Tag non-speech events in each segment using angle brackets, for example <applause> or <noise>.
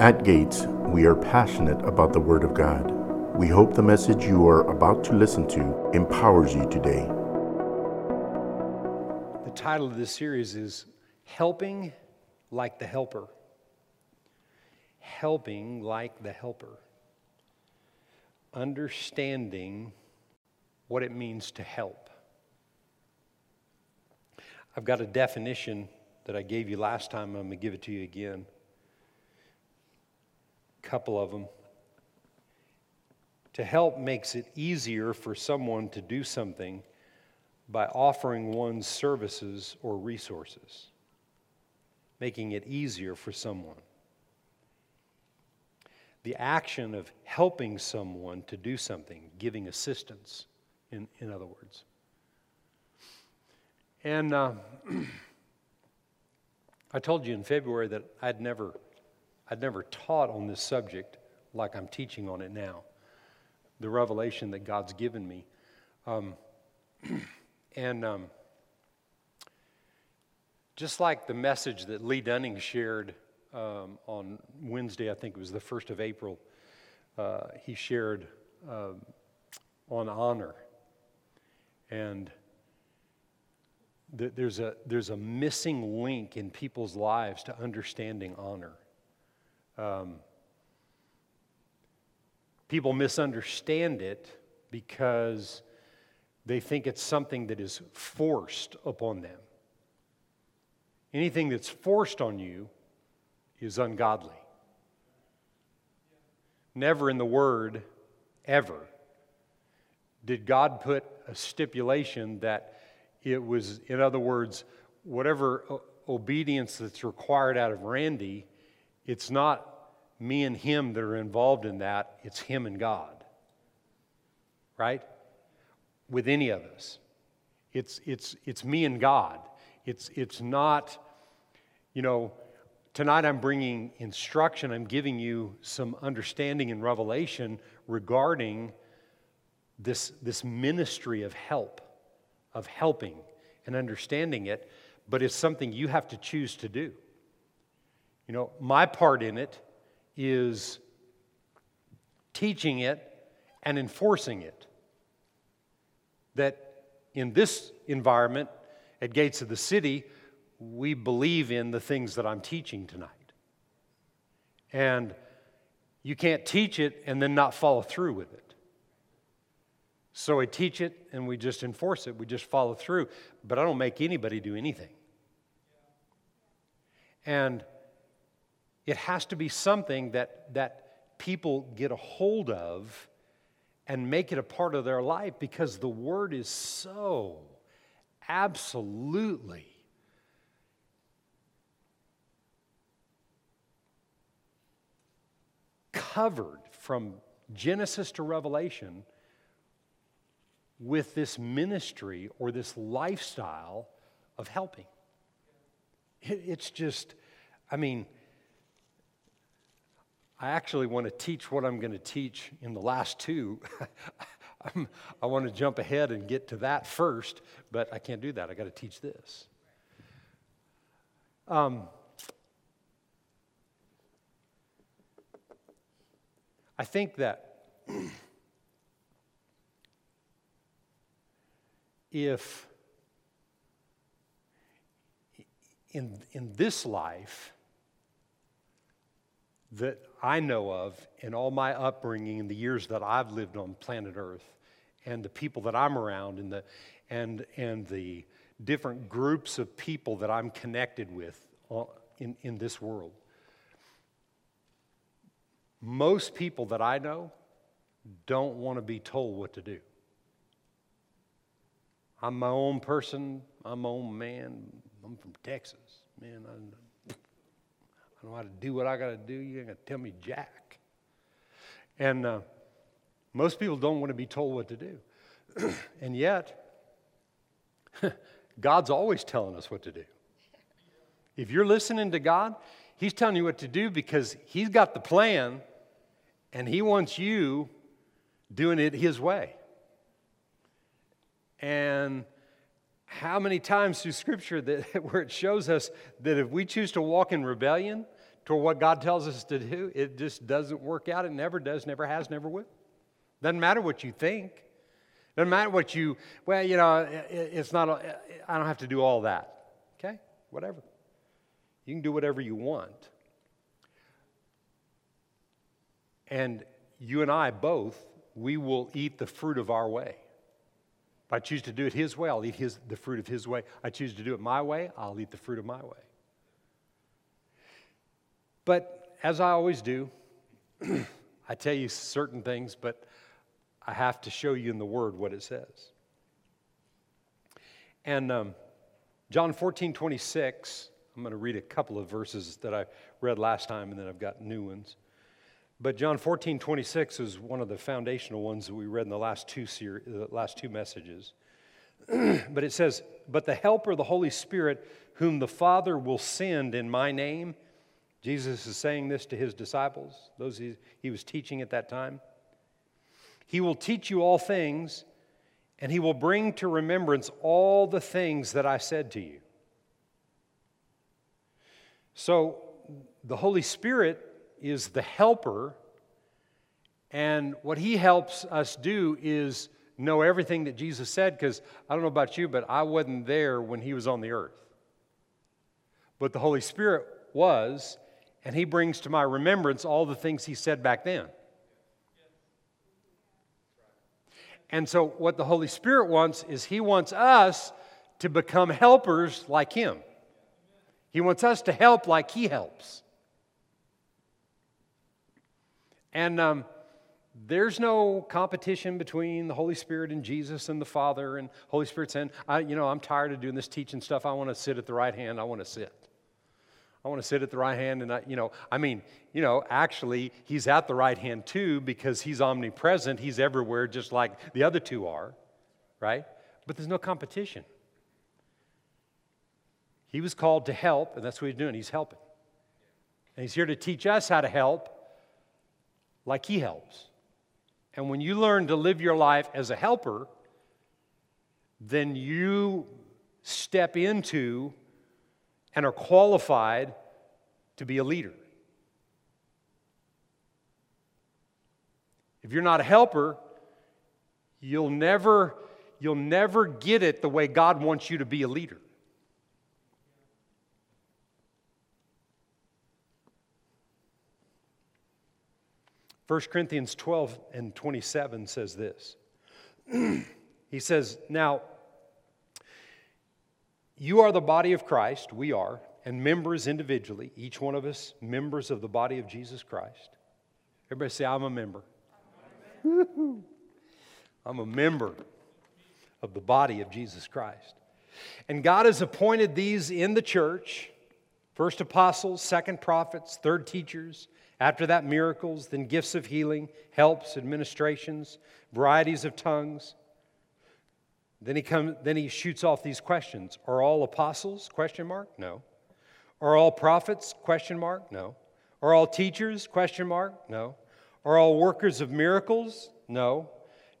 At Gates, we are passionate about the Word of God. We hope the message you are about to listen to empowers you today. The title of this series is Helping Like the Helper. Helping like the Helper. Understanding what it means to help. I've got a definition that I gave you last time. I'm going to give it to you again couple of them. To help makes it easier for someone to do something by offering one's services or resources, making it easier for someone. The action of helping someone to do something, giving assistance, in, in other words. And uh, <clears throat> I told you in February that I'd never I'd never taught on this subject like I'm teaching on it now. The revelation that God's given me. Um, <clears throat> and um, just like the message that Lee Dunning shared um, on Wednesday, I think it was the 1st of April, uh, he shared uh, on honor. And th- there's, a, there's a missing link in people's lives to understanding honor. Um, people misunderstand it because they think it's something that is forced upon them. Anything that's forced on you is ungodly. Never in the Word, ever, did God put a stipulation that it was, in other words, whatever obedience that's required out of Randy it's not me and him that are involved in that, it's him and God. Right? With any of us. It's, it's, it's me and God. It's, it's not, you know, tonight I'm bringing instruction, I'm giving you some understanding and revelation regarding this, this ministry of help, of helping and understanding it, but it's something you have to choose to do. You know, my part in it is teaching it and enforcing it. That in this environment at Gates of the City, we believe in the things that I'm teaching tonight. And you can't teach it and then not follow through with it. So I teach it and we just enforce it, we just follow through, but I don't make anybody do anything. And it has to be something that, that people get a hold of and make it a part of their life because the Word is so absolutely covered from Genesis to Revelation with this ministry or this lifestyle of helping. It, it's just, I mean, I actually want to teach what I'm going to teach in the last two. <laughs> i want to jump ahead and get to that first, but I can't do that. I got to teach this. Um, I think that <clears throat> if in, in this life, that I know of in all my upbringing in the years that I've lived on planet Earth and the people that I'm around and the, and, and the different groups of people that I'm connected with in, in this world. Most people that I know don't want to be told what to do. I'm my own person, I'm my own man, I'm from Texas. Man, I, I know how to do what I got to do. You ain't going to tell me jack. And uh, most people don't want to be told what to do. <clears throat> and yet, <laughs> God's always telling us what to do. If you're listening to God, He's telling you what to do because He's got the plan and He wants you doing it His way. And how many times through Scripture that <laughs> where it shows us that if we choose to walk in rebellion, to what God tells us to do, it just doesn't work out. It never does, never has, never will. Doesn't matter what you think. Doesn't matter what you, well, you know, it's not, I don't have to do all that. Okay? Whatever. You can do whatever you want. And you and I both, we will eat the fruit of our way. If I choose to do it His way, I'll eat his, the fruit of His way. I choose to do it my way, I'll eat the fruit of my way. But as I always do, <clears throat> I tell you certain things, but I have to show you in the Word what it says. And um, John 14, 26, I'm going to read a couple of verses that I read last time, and then I've got new ones. But John 14, 26 is one of the foundational ones that we read in the last two, ser- the last two messages. <clears throat> but it says, But the Helper, the Holy Spirit, whom the Father will send in my name, Jesus is saying this to his disciples, those he, he was teaching at that time. He will teach you all things, and he will bring to remembrance all the things that I said to you. So, the Holy Spirit is the helper, and what he helps us do is know everything that Jesus said, because I don't know about you, but I wasn't there when he was on the earth. But the Holy Spirit was, and he brings to my remembrance all the things he said back then. And so, what the Holy Spirit wants is he wants us to become helpers like him. He wants us to help like he helps. And um, there's no competition between the Holy Spirit and Jesus and the Father and Holy Spirit saying, I, you know, I'm tired of doing this teaching stuff. I want to sit at the right hand. I want to sit. I want to sit at the right hand. And, I, you know, I mean, you know, actually, he's at the right hand too because he's omnipresent. He's everywhere just like the other two are, right? But there's no competition. He was called to help, and that's what he's doing. He's helping. And he's here to teach us how to help like He helps. And when you learn to live your life as a helper, then you step into and are qualified to be a leader. If you're not a helper, you'll never, you'll never get it the way God wants you to be a leader. 1 Corinthians 12 and 27 says this. <clears throat> he says, Now, you are the body of Christ, we are, and members individually, each one of us members of the body of Jesus Christ. Everybody say, I'm a member. <laughs> I'm a member of the body of Jesus Christ. And God has appointed these in the church first apostles, second prophets, third teachers after that, miracles, then gifts of healing, helps, administrations, varieties of tongues. Then he, comes, then he shoots off these questions. Are all apostles? Question mark? No. Are all prophets? Question mark? No. Are all teachers? Question mark? No. Are all workers of miracles? No.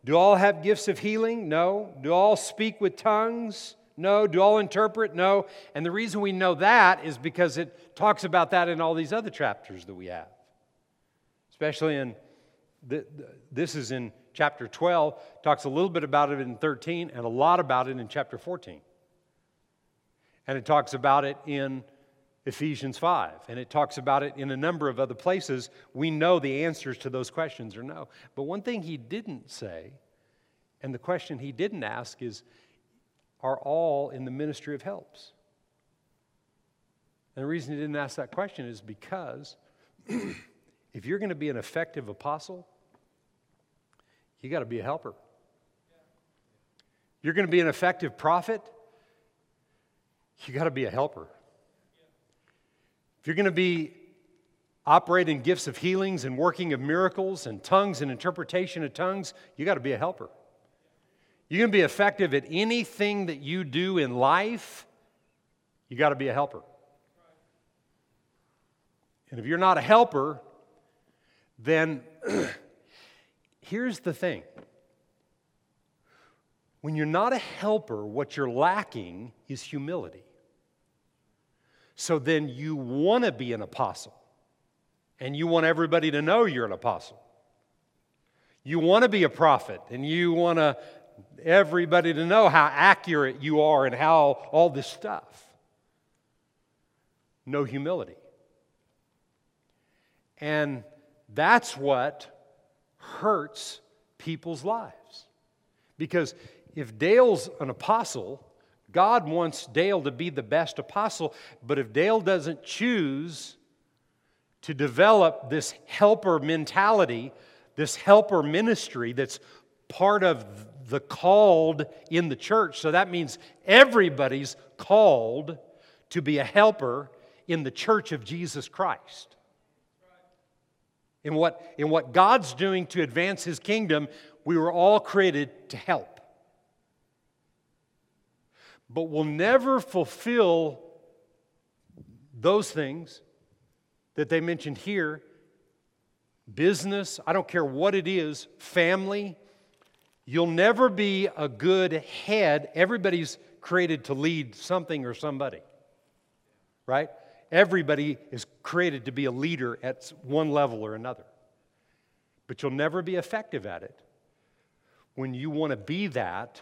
Do all have gifts of healing? No. Do all speak with tongues? No. Do all interpret? No. And the reason we know that is because it talks about that in all these other chapters that we have especially in this is in chapter 12 talks a little bit about it in 13 and a lot about it in chapter 14 and it talks about it in ephesians 5 and it talks about it in a number of other places. We know the answers to those questions are no. But one thing he didn't say and the question he didn't ask is are all in the ministry of helps? And the reason he didn't ask that question is because <clears throat> If you're going to be an effective apostle, you got to be a helper. You're going to be an effective prophet, you got to be a helper. If you're going to be operating gifts of healings and working of miracles and tongues and interpretation of tongues, you got to be a helper. You're going to be effective at anything that you do in life, you got to be a helper. And if you're not a helper, then <clears throat> here's the thing when you're not a helper, what you're lacking is humility. So then you want to be an apostle. and you want everybody to know you're an apostle. You want to be a prophet, and you want to everybody to know how accurate you are and how all this stuff. No humility. And that's what hurts people's lives. Because if Dale's an apostle, God wants Dale to be the best apostle, but if Dale doesn't choose to develop this helper mentality, this helper ministry that's part of the called in the church, so that means everybody's called to be a helper in the church of Jesus Christ. In what, in what God's doing to advance his kingdom, we were all created to help but we'll never fulfill those things that they mentioned here business, I don't care what it is, family. You'll never be a good head. Everybody's created to lead something or somebody, right? Everybody is created to be a leader at one level or another. But you'll never be effective at it when you want to be that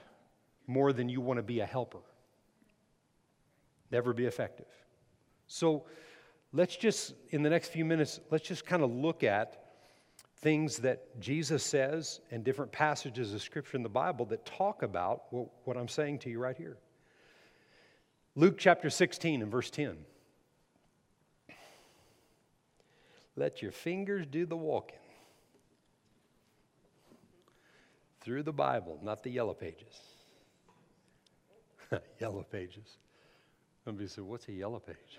more than you want to be a helper never be effective. So let's just, in the next few minutes, let's just kind of look at things that Jesus says and different passages of Scripture in the Bible that talk about what I'm saying to you right here. Luke chapter 16 and verse 10. Let your fingers do the walking. Through the Bible, not the yellow pages. <laughs> yellow pages. Somebody said, What's a yellow page?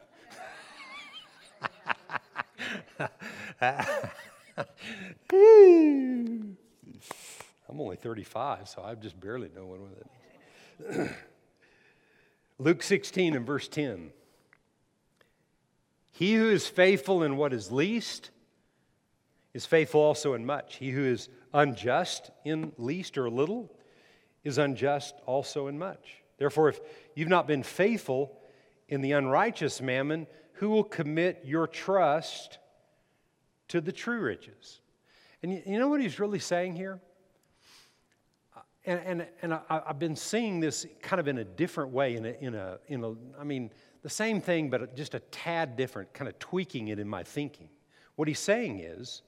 <laughs> I'm only 35, so I just barely know what it is. <clears throat> Luke 16 and verse 10. He who is faithful in what is least is faithful also in much. He who is unjust in least or little is unjust also in much. Therefore, if you've not been faithful in the unrighteous mammon, who will commit your trust to the true riches? And you, know what he's really saying here? And, and, and I, have been seeing this kind of in a different way, in a, in, a, in a, I mean, the same thing, but just a tad different, kind of tweaking it in my thinking. What he's saying is,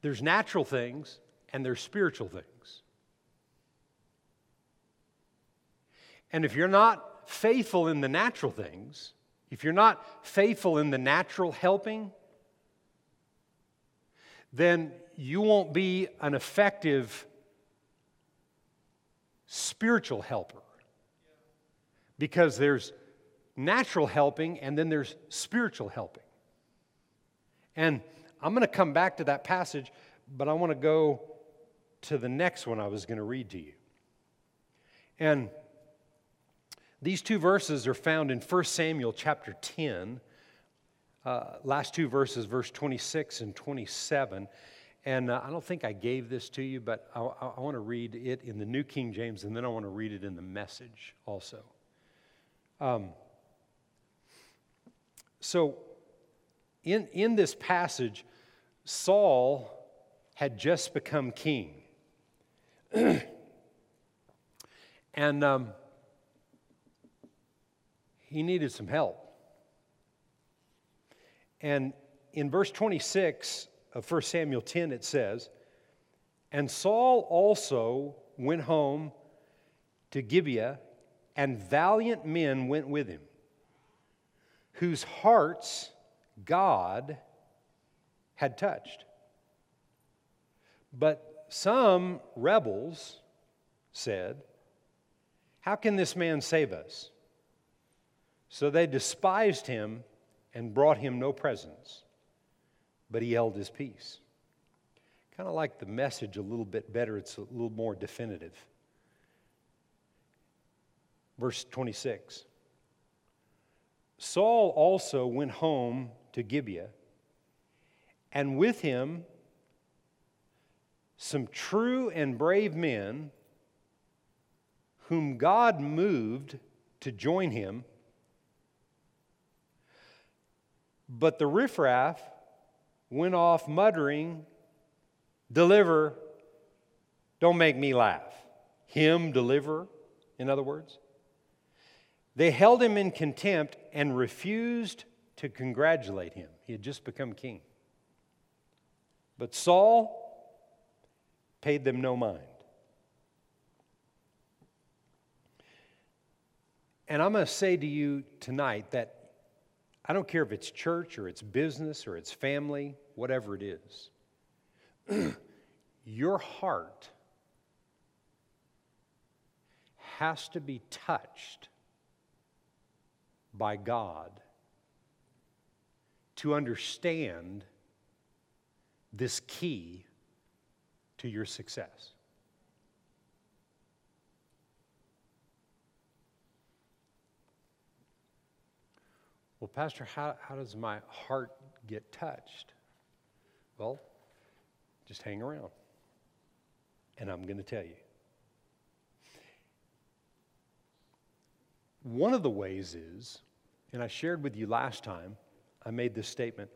there's natural things and there's spiritual things. And if you're not faithful in the natural things, if you're not faithful in the natural helping, then you won't be an effective spiritual helper. Because there's natural helping and then there's spiritual helping. And I'm going to come back to that passage, but I want to go to the next one I was going to read to you. And these two verses are found in 1 Samuel chapter 10, uh, last two verses, verse 26 and 27. And uh, I don't think I gave this to you, but I, I want to read it in the New King James, and then I want to read it in the message also. Um, so, in, in this passage, Saul had just become king. <clears throat> and um, he needed some help. And in verse 26 of 1 Samuel 10, it says, And Saul also went home to Gibeah, and valiant men went with him, whose hearts God had touched. But some rebels said, How can this man save us? So they despised him and brought him no presents, but he held his peace. Kind of like the message a little bit better, it's a little more definitive. Verse 26 Saul also went home to Gibeah, and with him some true and brave men whom God moved to join him But the riffraff went off muttering, Deliver, don't make me laugh. Him deliver, in other words. They held him in contempt and refused to congratulate him. He had just become king. But Saul paid them no mind. And I'm going to say to you tonight that I don't care if it's church or it's business or it's family, whatever it is, <clears throat> your heart has to be touched by God to understand this key to your success. Well, Pastor, how, how does my heart get touched? Well, just hang around. And I'm going to tell you. One of the ways is, and I shared with you last time, I made this statement.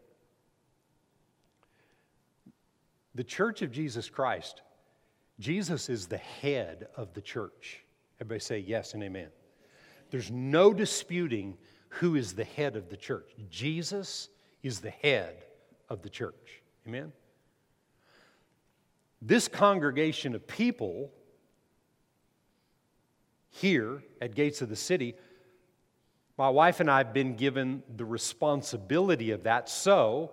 The church of Jesus Christ, Jesus is the head of the church. Everybody say yes and amen. There's no disputing who is the head of the church. Jesus is the head of the church. Amen? This congregation of people here at Gates of the City, my wife and I have been given the responsibility of that. So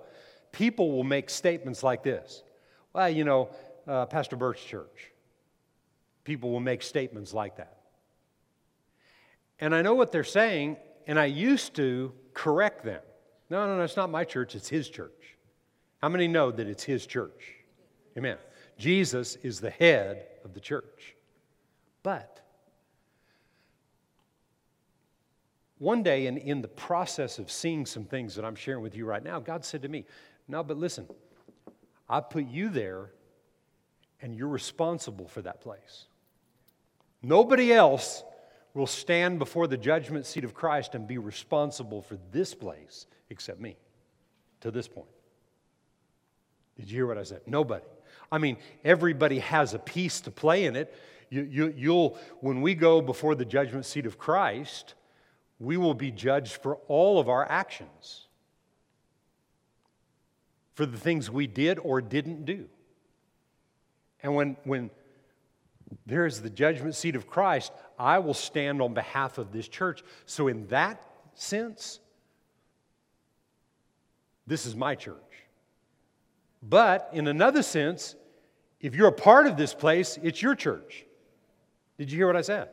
people will make statements like this Well, you know, uh, Pastor Bert's church. People will make statements like that. And I know what they're saying, and I used to correct them. No, no, no, it's not my church, it's his church. How many know that it's his church? Amen. Jesus is the head of the church. But one day, in, in the process of seeing some things that I'm sharing with you right now, God said to me, No, but listen, I put you there and you're responsible for that place. Nobody else will stand before the judgment seat of Christ and be responsible for this place except me to this point. Did you hear what I said? Nobody. I mean, everybody has a piece to play in it. You, you, you'll, when we go before the judgment seat of Christ, we will be judged for all of our actions, for the things we did or didn't do. And when, when there is the judgment seat of Christ. I will stand on behalf of this church. So, in that sense, this is my church. But in another sense, if you're a part of this place, it's your church. Did you hear what I said?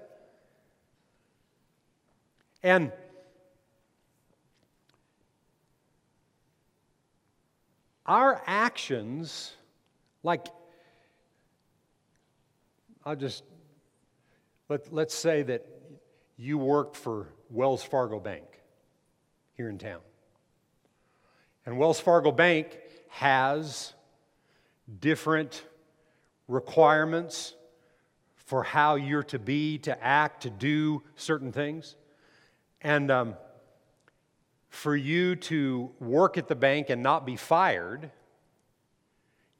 And our actions, like I'll just, let, let's say that you work for Wells Fargo Bank here in town. And Wells Fargo Bank has different requirements for how you're to be, to act, to do certain things. And um, for you to work at the bank and not be fired,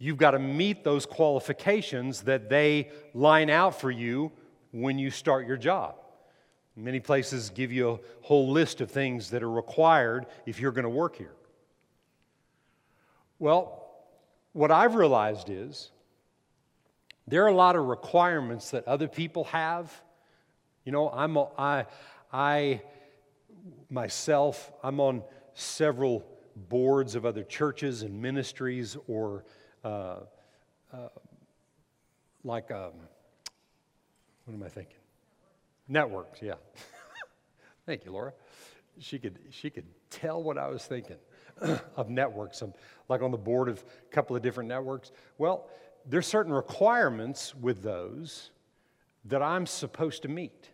You've got to meet those qualifications that they line out for you when you start your job. Many places give you a whole list of things that are required if you're going to work here. Well, what I've realized is there are a lot of requirements that other people have. You know, I'm a, I, I myself, I'm on several boards of other churches and ministries or uh, uh, like, um, what am I thinking? Networks, yeah. <laughs> Thank you, Laura. She could, she could tell what I was thinking <clears throat> of networks. I'm like on the board of a couple of different networks. Well, there's certain requirements with those that I'm supposed to meet.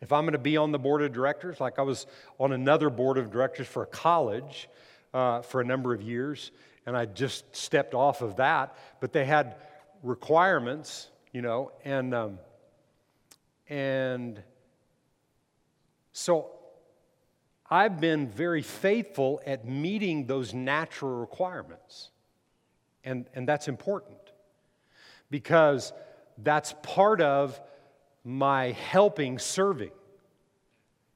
If I'm going to be on the board of directors, like I was on another board of directors for a college uh, for a number of years, and I just stepped off of that. But they had requirements, you know, and um, and so I've been very faithful at meeting those natural requirements. And, and that's important because that's part of my helping serving.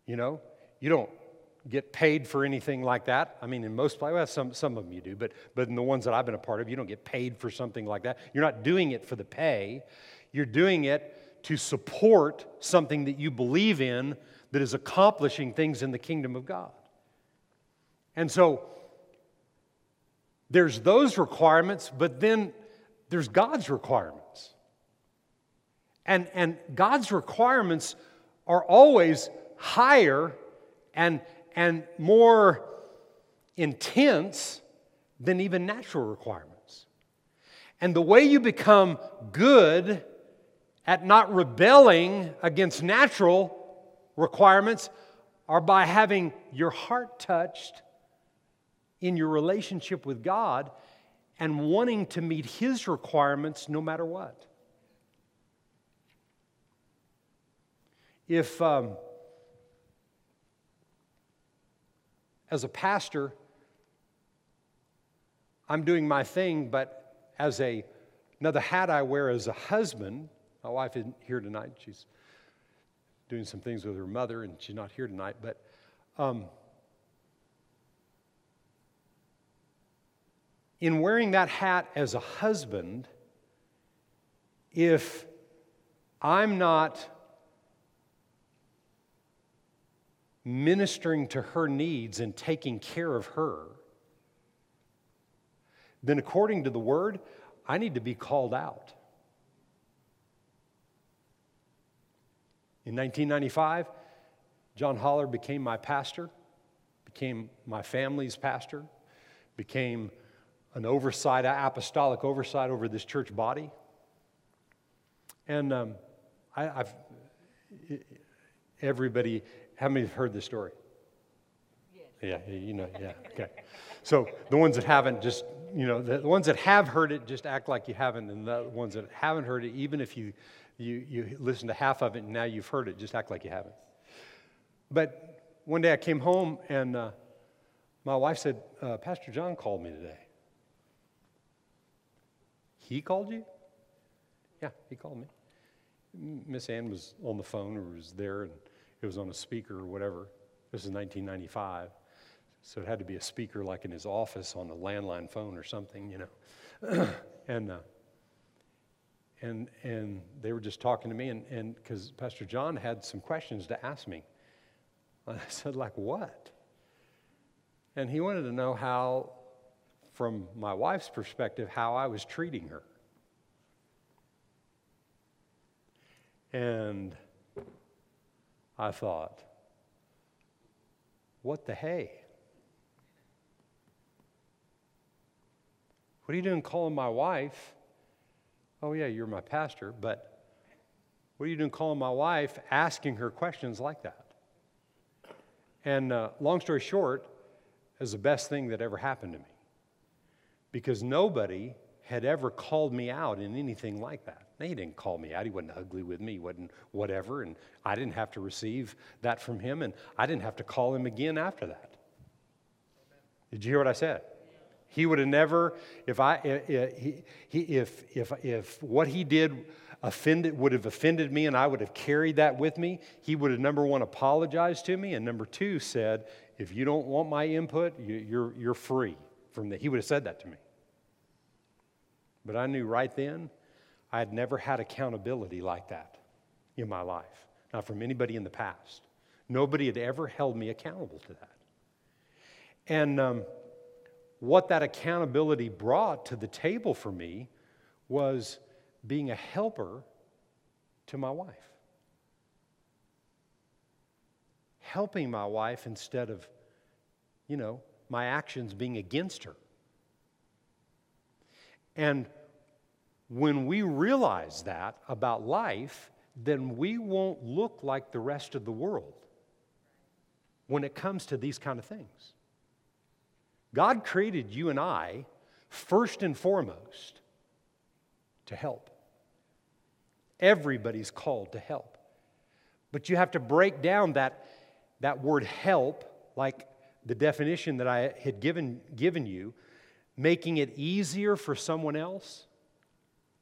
You know, you don't get paid for anything like that. I mean, in most places, well, some, some of them you do, but, but in the ones that I've been a part of, you don't get paid for something like that. You're not doing it for the pay, you're doing it to support something that you believe in that is accomplishing things in the kingdom of God. And so there's those requirements, but then there's God's requirements. And, and God's requirements are always higher and, and more intense than even natural requirements. And the way you become good at not rebelling against natural requirements are by having your heart touched in your relationship with God and wanting to meet His requirements no matter what. If, um, as a pastor, I'm doing my thing, but as a, another hat I wear as a husband, my wife isn't here tonight. She's doing some things with her mother, and she's not here tonight, but um, in wearing that hat as a husband, if I'm not ministering to her needs and taking care of her, then according to the word, I need to be called out. In 1995, John Holler became my pastor, became my family's pastor, became an oversight, apostolic oversight over this church body. And um, I, have everybody, how many have heard this story? Yes. Yeah, you know, yeah, okay. So the ones that haven't, just, you know, the ones that have heard it, just act like you haven't. And the ones that haven't heard it, even if you, you, you listen to half of it and now you've heard it, just act like you haven't. But one day I came home and uh, my wife said, uh, Pastor John called me today. He called you? Yeah, he called me. Miss Ann was on the phone or was there, and it was on a speaker or whatever. This is 1995. So it had to be a speaker like in his office on a landline phone or something, you know. <clears throat> and, uh, and, and they were just talking to me, and because Pastor John had some questions to ask me. And <laughs> I said, like what? And he wanted to know how from my wife's perspective, how I was treating her. And I thought, what the hey? What are you doing calling my wife? Oh, yeah, you're my pastor, but what are you doing calling my wife, asking her questions like that? And uh, long story short, is the best thing that ever happened to me because nobody had ever called me out in anything like that. He didn't call me out. He wasn't ugly with me. He wasn't whatever. And I didn't have to receive that from him. And I didn't have to call him again after that. Did you hear what I said? He would have never, if I, eh, eh, if, if, if, if what he did offended, would have offended me and I would have carried that with me, he would have, number one, apologized to me. And number two, said, if you don't want my input, you, you're, you're free from that. He would have said that to me. But I knew right then I had never had accountability like that in my life, not from anybody in the past. Nobody had ever held me accountable to that. And um, what that accountability brought to the table for me was being a helper to my wife. Helping my wife instead of, you know, my actions being against her. And when we realize that about life, then we won't look like the rest of the world when it comes to these kind of things. God created you and I first and foremost to help. Everybody's called to help. But you have to break down that, that word help like the definition that I had given, given you, making it easier for someone else.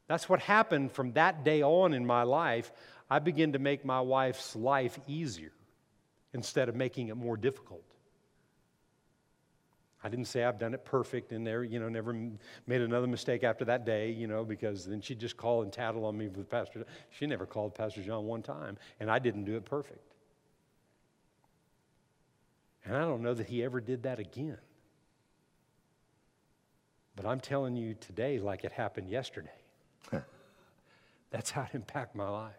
That's what happened from that day on in my life. I began to make my wife's life easier instead of making it more difficult. I didn't say I've done it perfect and there, you know, never made another mistake after that day, you know, because then she'd just call and tattle on me with Pastor. She never called Pastor John one time, and I didn't do it perfect. And I don't know that he ever did that again. But I'm telling you today, like it happened yesterday, <laughs> that's how it impacted my life.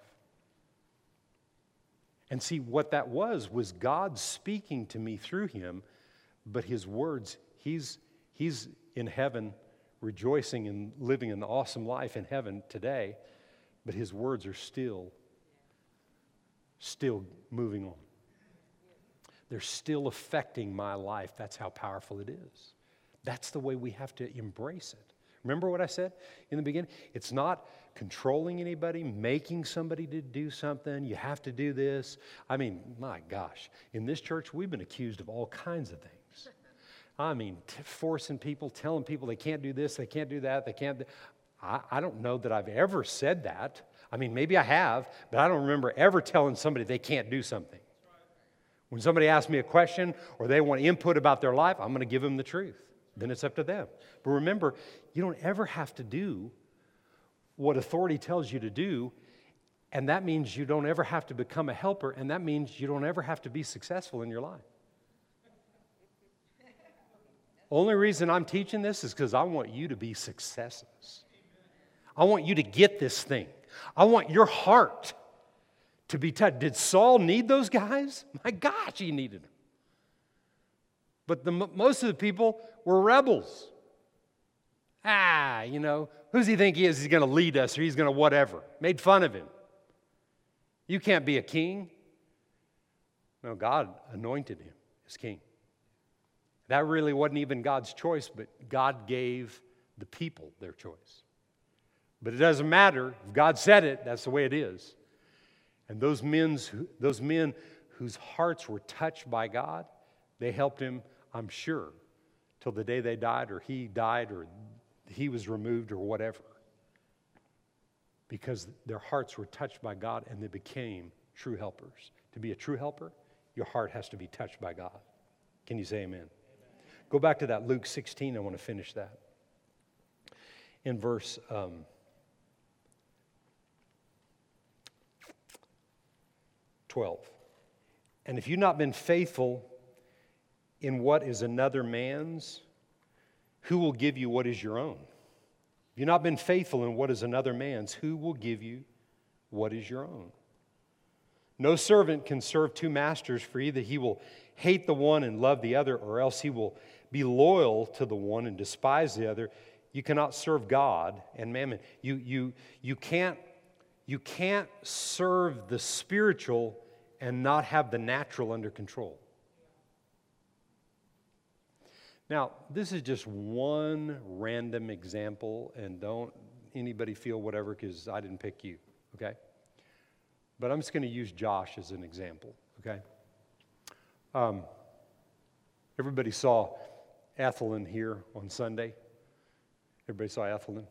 And see, what that was, was God speaking to me through him, but his words, he's, he's in heaven rejoicing and living an awesome life in heaven today, but his words are still, still moving on. They're still affecting my life. That's how powerful it is. That's the way we have to embrace it. Remember what I said in the beginning? It's not controlling anybody, making somebody to do something. You have to do this. I mean, my gosh, in this church, we've been accused of all kinds of things. I mean, t- forcing people, telling people they can't do this, they can't do that, they can't. Do, I, I don't know that I've ever said that. I mean, maybe I have, but I don't remember ever telling somebody they can't do something. When somebody asks me a question or they want input about their life, I'm going to give them the truth. Then it's up to them. But remember, you don't ever have to do what authority tells you to do, and that means you don't ever have to become a helper, and that means you don't ever have to be successful in your life. Only reason I'm teaching this is because I want you to be successes. I want you to get this thing. I want your heart to be touched. Did Saul need those guys? My gosh, he needed them. But the, most of the people were rebels. Ah, you know, who's he think he is? He's going to lead us or he's going to whatever. Made fun of him. You can't be a king. No, God anointed him as king. That really wasn't even God's choice, but God gave the people their choice. But it doesn't matter. If God said it, that's the way it is. And those, men's, those men whose hearts were touched by God, they helped him, I'm sure, till the day they died, or he died, or he was removed, or whatever. Because their hearts were touched by God and they became true helpers. To be a true helper, your heart has to be touched by God. Can you say amen? amen. Go back to that Luke 16. I want to finish that. In verse um, 12. And if you've not been faithful in what is another man's, who will give you what is your own? If you've not been faithful in what is another man's, who will give you what is your own? No servant can serve two masters, for either he will hate the one and love the other, or else he will be loyal to the one and despise the other. You cannot serve God and mammon. You, you, you, can't, you can't serve the spiritual and not have the natural under control. Now, this is just one random example, and don't anybody feel whatever because I didn't pick you, okay? But I'm just going to use Josh as an example, okay? Um, everybody saw Ethelyn here on Sunday. Everybody saw Ethelyn?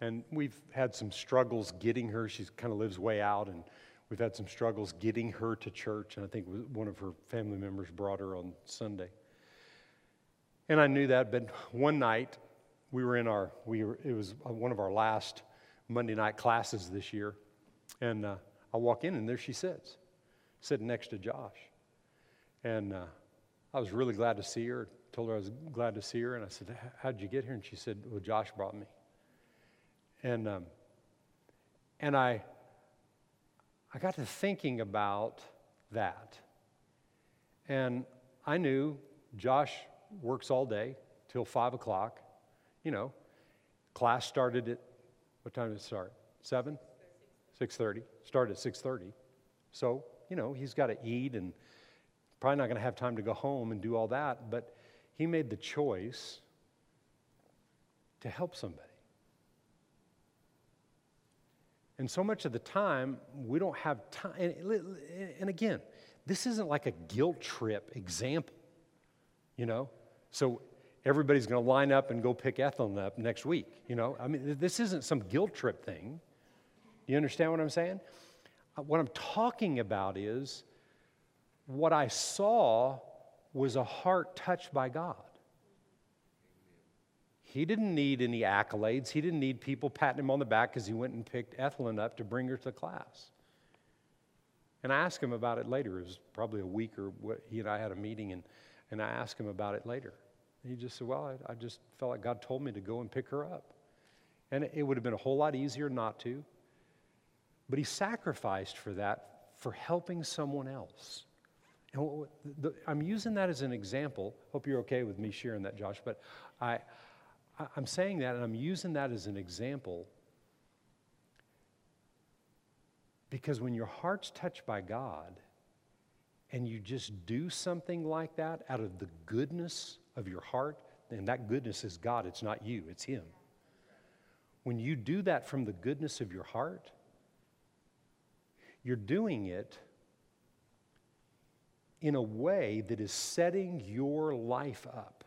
And we've had some struggles getting her. She kind of lives way out, and We've had some struggles getting her to church, and I think one of her family members brought her on Sunday. And I knew that, but one night we were in our, we were, it was one of our last Monday night classes this year, and uh, I walk in and there she sits, sitting next to Josh. And uh, I was really glad to see her. Told her I was glad to see her, and I said, "How'd you get here?" And she said, "Well, Josh brought me." And um, and I I got to thinking about that. And I knew Josh works all day till 5 o'clock. You know, class started at, what time did it start? 7? 6.30. Started at 6.30. So, you know, he's got to eat and probably not going to have time to go home and do all that. But he made the choice to help somebody. And so much of the time, we don't have time. And, and again, this isn't like a guilt trip example. You know? So everybody's going to line up and go pick Ethelyn up next week. You know? I mean, this isn't some guilt trip thing. You understand what I'm saying? Uh, what I'm talking about is what I saw was a heart touched by God. He didn't need any accolades. He didn't need people patting him on the back because he went and picked Ethelyn up to bring her to class. And I asked him about it later. It was probably a week or what, he and I had a meeting, and, and I asked him about it later. And he just said, Well, I, I just felt like God told me to go and pick her up. And it, would have been a whole lot easier not to. But he sacrificed for that for helping someone else. And the, I'm using that as an example. Hope you're okay with me sharing that, Josh. But I, I'm saying that and I'm using that as an example because when your heart's touched by God and you just do something like that out of the goodness of your heart, and that goodness is God, it's not you, it's Him. When you do that from the goodness of your heart, you're doing it in a way that is setting your life up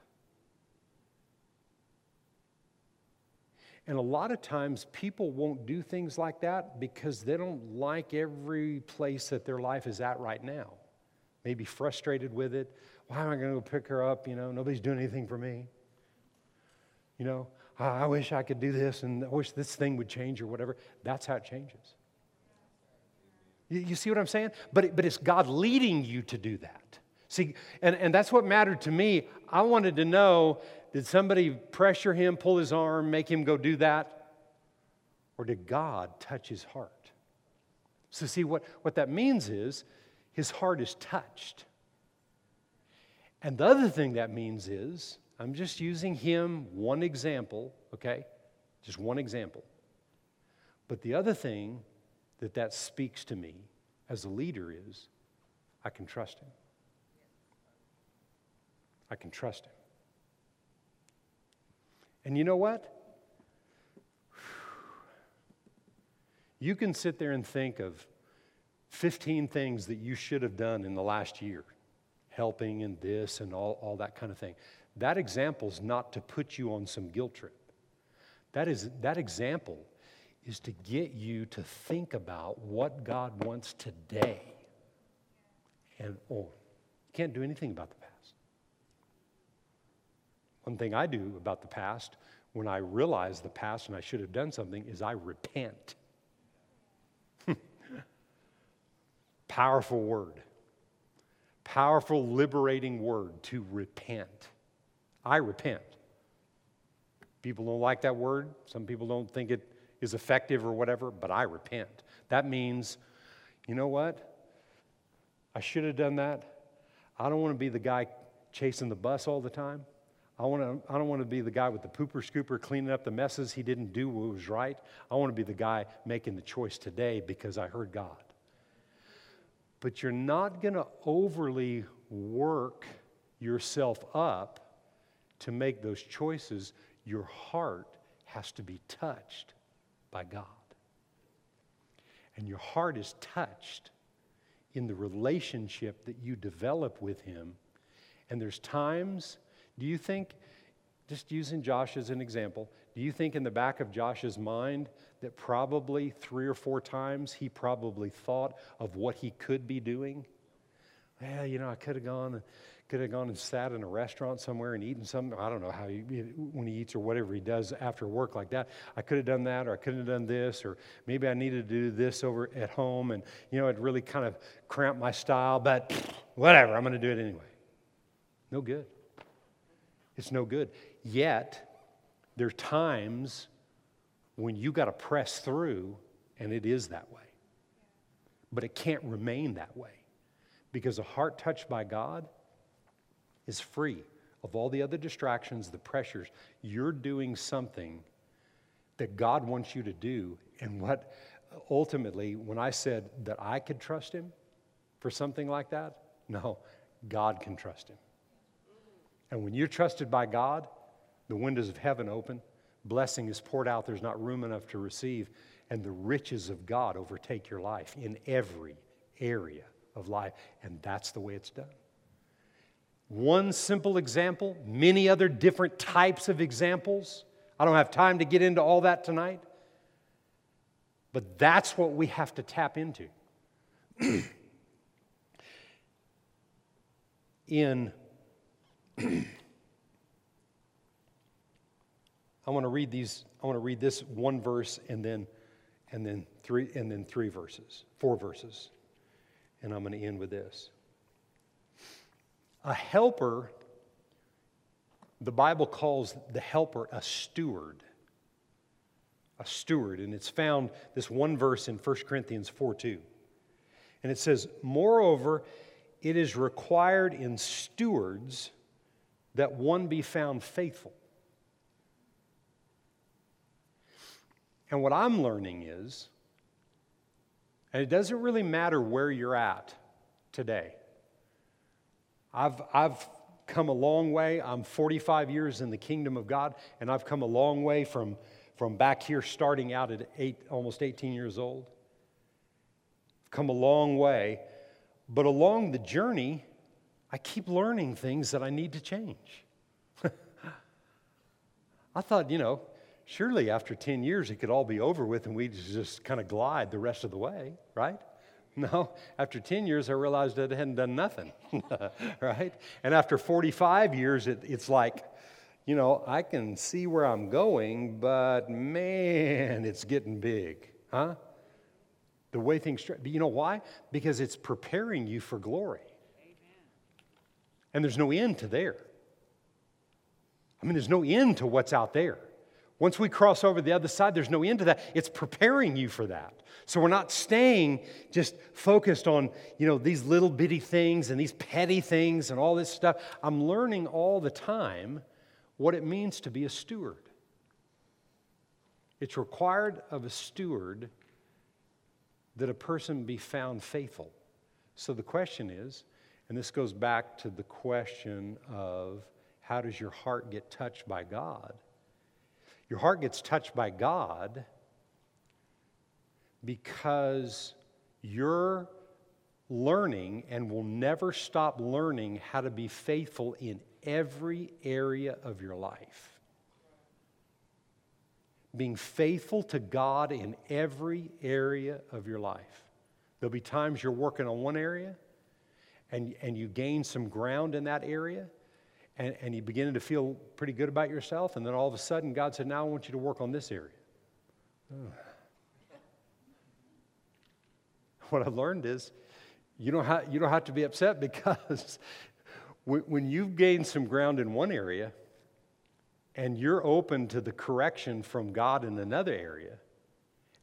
And a lot of times people won't do things like that because they don't like every place that their life is at right now. Maybe frustrated with it. Why am I going to go pick her up? You know, nobody's doing anything for me. You know, I wish I could do this and I wish this thing would change or whatever. That's how it changes. You, you see what I'm saying? But, it, but it's God leading you to do that. See, and, and that's what mattered to me. I wanted to know did somebody pressure him, pull his arm, make him go do that? Or did God touch his heart? So, see, what, what that means is his heart is touched. And the other thing that means is, I'm just using him one example, okay? Just one example. But the other thing that that speaks to me as a leader is I can trust him. I can trust him. And you know what? <sighs> You can sit there and think of 15 things that you should have done in the last year, helping and this and all, all that kind of thing. That example is not to put you on some guilt trip. That, is, that example is to get you to think about what God wants today. And, oh, you can't do anything about the past. One thing I do about the past when I realize the past and I should have done something is I repent. Powerful word. Powerful, liberating word to repent. I repent. People don't like that word. Some people don't think it is effective or whatever, but I repent. That means, you know what? I should have done that. I don't want to be the guy chasing the bus all the time. I, want to, I don't want to be the guy with the pooper scooper cleaning up the messes. He didn't do what was right. I want to be the guy making the choice today because I heard God. But you're not going to overly work yourself up to make those choices. Your heart has to be touched by God. And your heart is touched in the relationship that you develop with Him. And there's times do you think, just using Josh as an example, do you think in the back of Josh's mind that probably three or four times he probably thought of what he could be doing? Yeah, you know, I could have gone, could have gone and sat in a restaurant somewhere and eaten something. I don't know how he, when he eats or whatever he does after work like that. I could have done that, or I couldn't have done this, or maybe I needed to do this over at home, and you know, it really kind of cramped my style. But <sniffs> whatever, I'm going to do it anyway. No good. It's no good. Yet, there are times when you got to press through, and it is that way. But it can't remain that way because a heart touched by God is free of all the other distractions, the pressures. You're doing something that God wants you to do. And what ultimately, when I said that I could trust Him for something like that, no, God can trust Him. And when you're trusted by God, the windows of heaven open, blessing is poured out, there's not room enough to receive, and the riches of God overtake your life in every area of life. And that's the way it's done. One simple example, many other different types of examples. I don't have time to get into all that tonight. But that's what we have to tap into. <clears throat> in I want to read these I want to read this one verse and then and then three and then three verses, four verses. And I'm going to end with this. A helper the Bible calls the helper a steward. A steward and it's found this one verse in 1 Corinthians 4 2. And it says, "Moreover, it is required in stewards that one be found faithful." And what I'm learning is, and it doesn't really matter where you're at today. I've, I've come a long way. I'm 45 years in the kingdom of God, and I've come a long way from, from back here starting out at eight, almost 18 years old. I've come a long way, but along the journey, I keep learning things that I need to change. <laughs> I thought, you know, surely after 10 years it could all be over with and we just kind of glide the rest of the way, right? <laughs> No, after 10 years, I realized that I hadn't done nothing, <laughs> right? And after 45 years, it, it's like, you know, I can see where I'm going, but man, it's getting big, huh? The way things, you know why? Because it's preparing you for glory. Amen. And there's no end to there. I mean, there's no end to what's out there. Once we cross over the other side, there's no end to that. It's preparing you for that. So we're not staying just focused on, you know, these little bitty things and these petty things and all this stuff. I'm learning all the time what it means to be a steward. It's required of a steward that a person be found faithful. So the question is, and this goes back to the question of how does your heart get touched by God? Your heart gets touched by God because you're learning and will never stop learning how to be faithful in every area of your life. Being faithful to God in every area of your life. There'll be times you're working on one area and, and you gain some ground in that area, and, and you begin to feel pretty good about yourself, and then all of a sudden God said, Now I want you to work on this area. What I learned is you don't have, you don't have to be upset <laughs> because when you've gained some ground in one area and you're open to the correction from God in another area,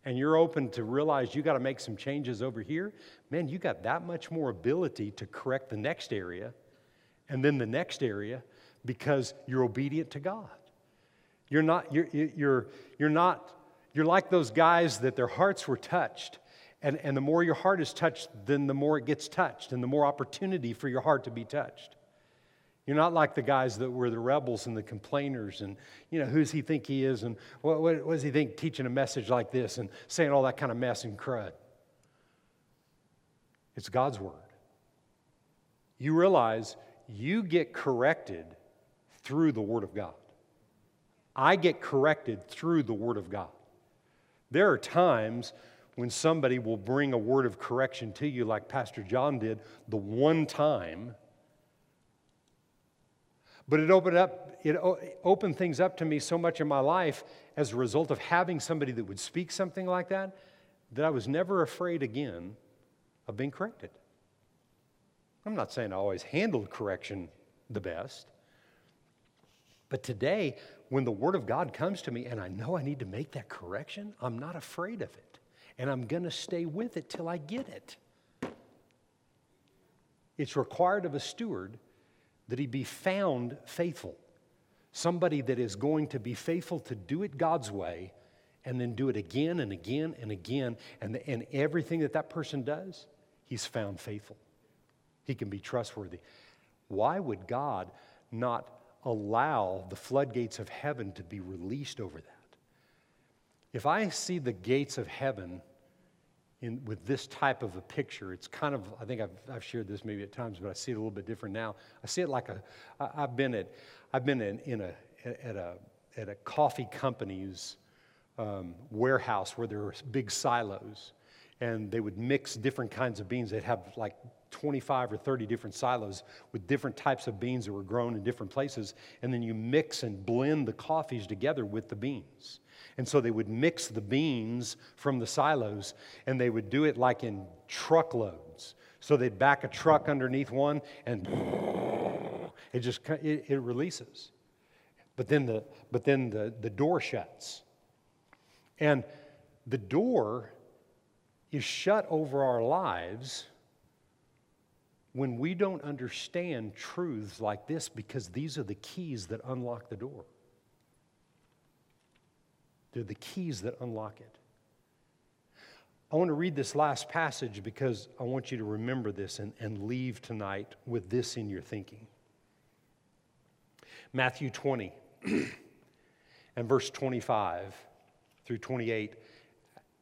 and you're open to realize you got to make some changes over here, man, you got that much more ability to correct the next area and then the next area because you're obedient to God. You're not, you're, you're, you're not, you're like those guys that their hearts were touched. And, and the more your heart is touched, then the more it gets touched, and the more opportunity for your heart to be touched. You're not like the guys that were the rebels and the complainers, and you know, who's he think he is, and what, what, what does he think teaching a message like this and saying all that kind of mess and crud? It's God's word. You realize you get corrected through the Word of God. I get corrected through the Word of God. There are times when somebody will bring a word of correction to you, like Pastor John did the one time. But it opened up, it opened things up to me so much in my life as a result of having somebody that would speak something like that, that I was never afraid again of being corrected. I'm not saying I always handled correction the best. But today, when the Word of God comes to me and I know I need to make that correction, I'm not afraid of it. And I'm going to stay with it till I get it. It's required of a steward that he be found faithful. Somebody that is going to be faithful to do it God's way and then do it again and again and again. And, and everything that that person does, he's found faithful. He can be trustworthy. Why would God not allow the floodgates of heaven to be released over that? If I see the gates of heaven in, with this type of a picture. It's kind of, I think I've, I've shared this maybe at times, but I see it a little bit different now. I see it like a, I've been at, I've been in, in a, at a, at a coffee company's um, warehouse where there are big silos and they would mix different kinds of beans. They'd have like 25 or 30 different silos with different types of beans that were grown in different places. And then you mix and blend the coffees together with the beans. And so they would mix the beans from the silos and they would do it like in truckloads. So they'd back a truck underneath one and it just it, it releases. But then the but then the, the door shuts. And the door is shut over our lives when we don't understand truths like this because these are the keys that unlock the door. They're the keys that unlock it. I want to read this last passage because I want you to remember this and, and leave tonight with this in your thinking. Matthew 20 <clears throat> and verse 25 through 28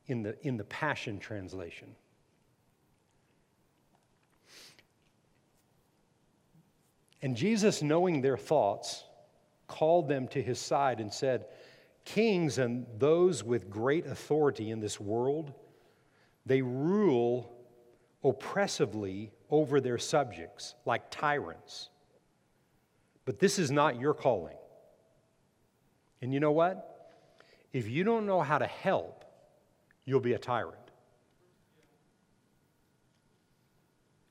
in the, in the Passion Translation. And Jesus, knowing their thoughts, called them to his side and said, Kings and those with great authority in this world, they rule oppressively over their subjects like tyrants. But this is not your calling. And you know what? If you don't know how to help, you'll be a tyrant.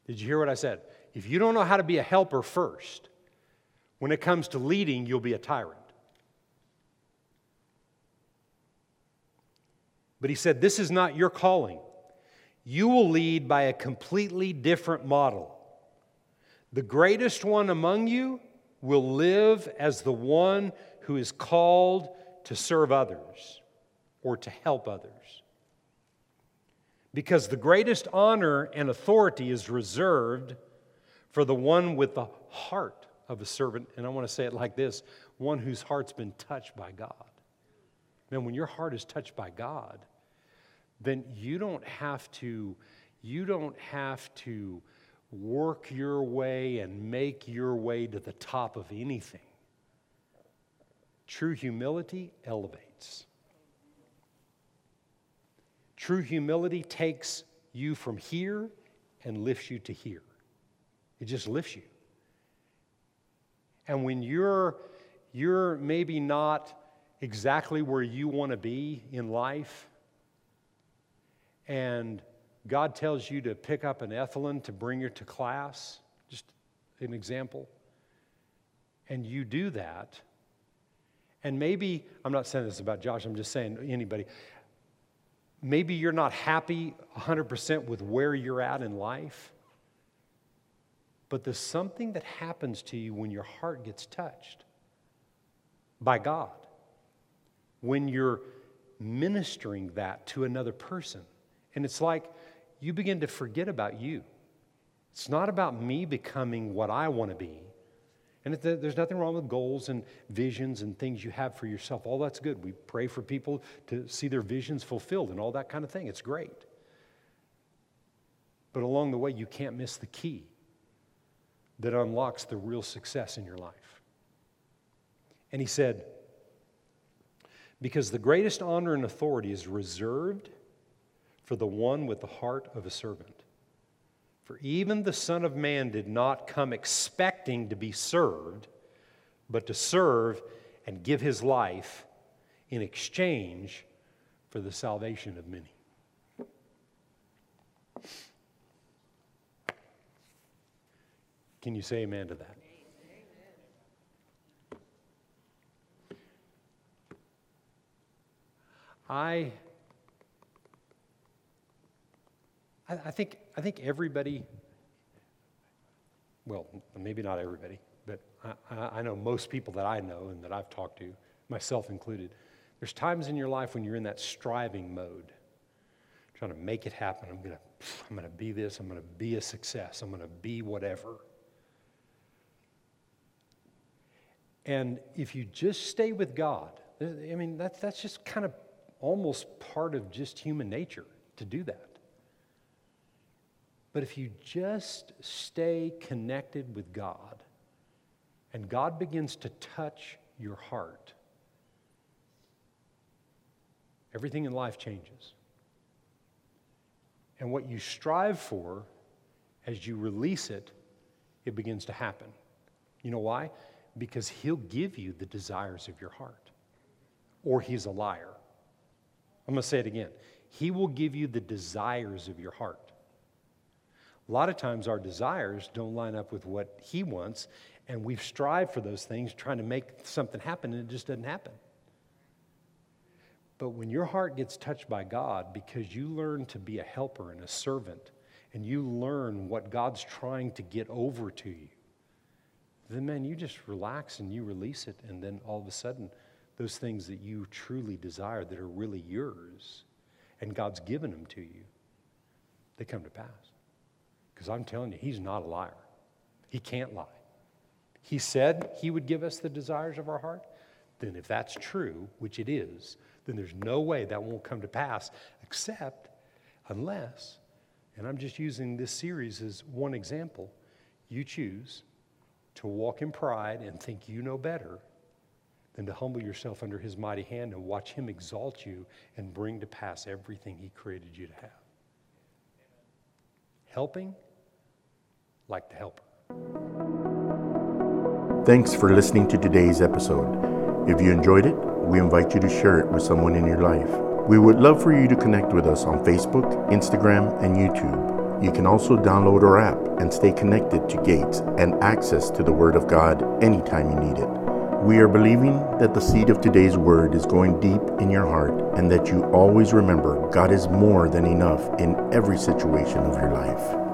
Did you hear what I said? If you don't know how to be a helper first, when it comes to leading, you'll be a tyrant. But he said, This is not your calling. You will lead by a completely different model. The greatest one among you will live as the one who is called to serve others or to help others. Because the greatest honor and authority is reserved for the one with the heart of a servant. And I want to say it like this one whose heart's been touched by God. Man, when your heart is touched by God, then you don't have to, you don't have to work your way and make your way to the top of anything. True humility elevates. True humility takes you from here and lifts you to here. It just lifts you. And when you're you're maybe not exactly where you want to be in life, and God tells you to pick up an Ethelyn to bring her to class, just an example, and you do that, and maybe, I'm not saying this about Josh, I'm just saying anybody, maybe you're not happy 100% with where you're at in life, but there's something that happens to you when your heart gets touched by God, when you're ministering that to another person. And it's like you begin to forget about you. It's not about me becoming what I want to be. And there's nothing wrong with goals and visions and things you have for yourself. All that's good. We pray for people to see their visions fulfilled and all that kind of thing. It's great. But along the way, you can't miss the key that unlocks the real success in your life. And he said, Because the greatest honor and authority is reserved for the one with the heart of a servant. For even the Son of Man did not come expecting to be served, but to serve and give his life in exchange for the salvation of many. Can you say amen to that? I I, think, I think everybody, well, maybe not everybody, but I, I know most people that I know and that I've talked to, myself included, there's times in your life when you're in that striving mode, trying to make it happen. I'm to I'm to be this, I'm going to be a success, I'm going to be whatever. And if you just stay with God, I mean, that's, that's just kind of almost part of just human nature to do that. But if you just stay connected with God and God begins to touch your heart, everything in life changes. And what you strive for, as you release it, it begins to happen. You know why? Because He'll give you the desires of your heart, or He's a liar. I'm going to say it again. He will give you the desires of your heart. A lot of times, our desires don't line up with what He wants, and we've strived for those things, trying to make something happen, and it just doesn't happen. But when your heart gets touched by God because you learn to be a helper and a servant, and you learn what God's trying to get over to you, then, man, you just relax and you release it, and then all of a sudden, those things that you truly desire that are really yours, and God's given them to you, they come to pass. Because I'm telling you, He's not a liar. He can't lie. He said He would give us the desires of our heart. Then, if that's true, which it is, then there's no way that won't come to pass, except unless, and I'm just using this series as one example, you choose to walk in pride and think you know better than to humble yourself under his mighty hand and watch him exalt you and bring to pass everything he created you to have. Helping like the helper. Thanks for listening to today's episode. If you enjoyed it, we invite you to share it with someone in your life. We would love for you to connect with us on Facebook, Instagram, and YouTube. You can also download our app and stay connected to Gates and access to the Word of God anytime you need it. We are believing that the seed of today's word is going deep in your heart and that you always remember God is more than enough in every situation of your life.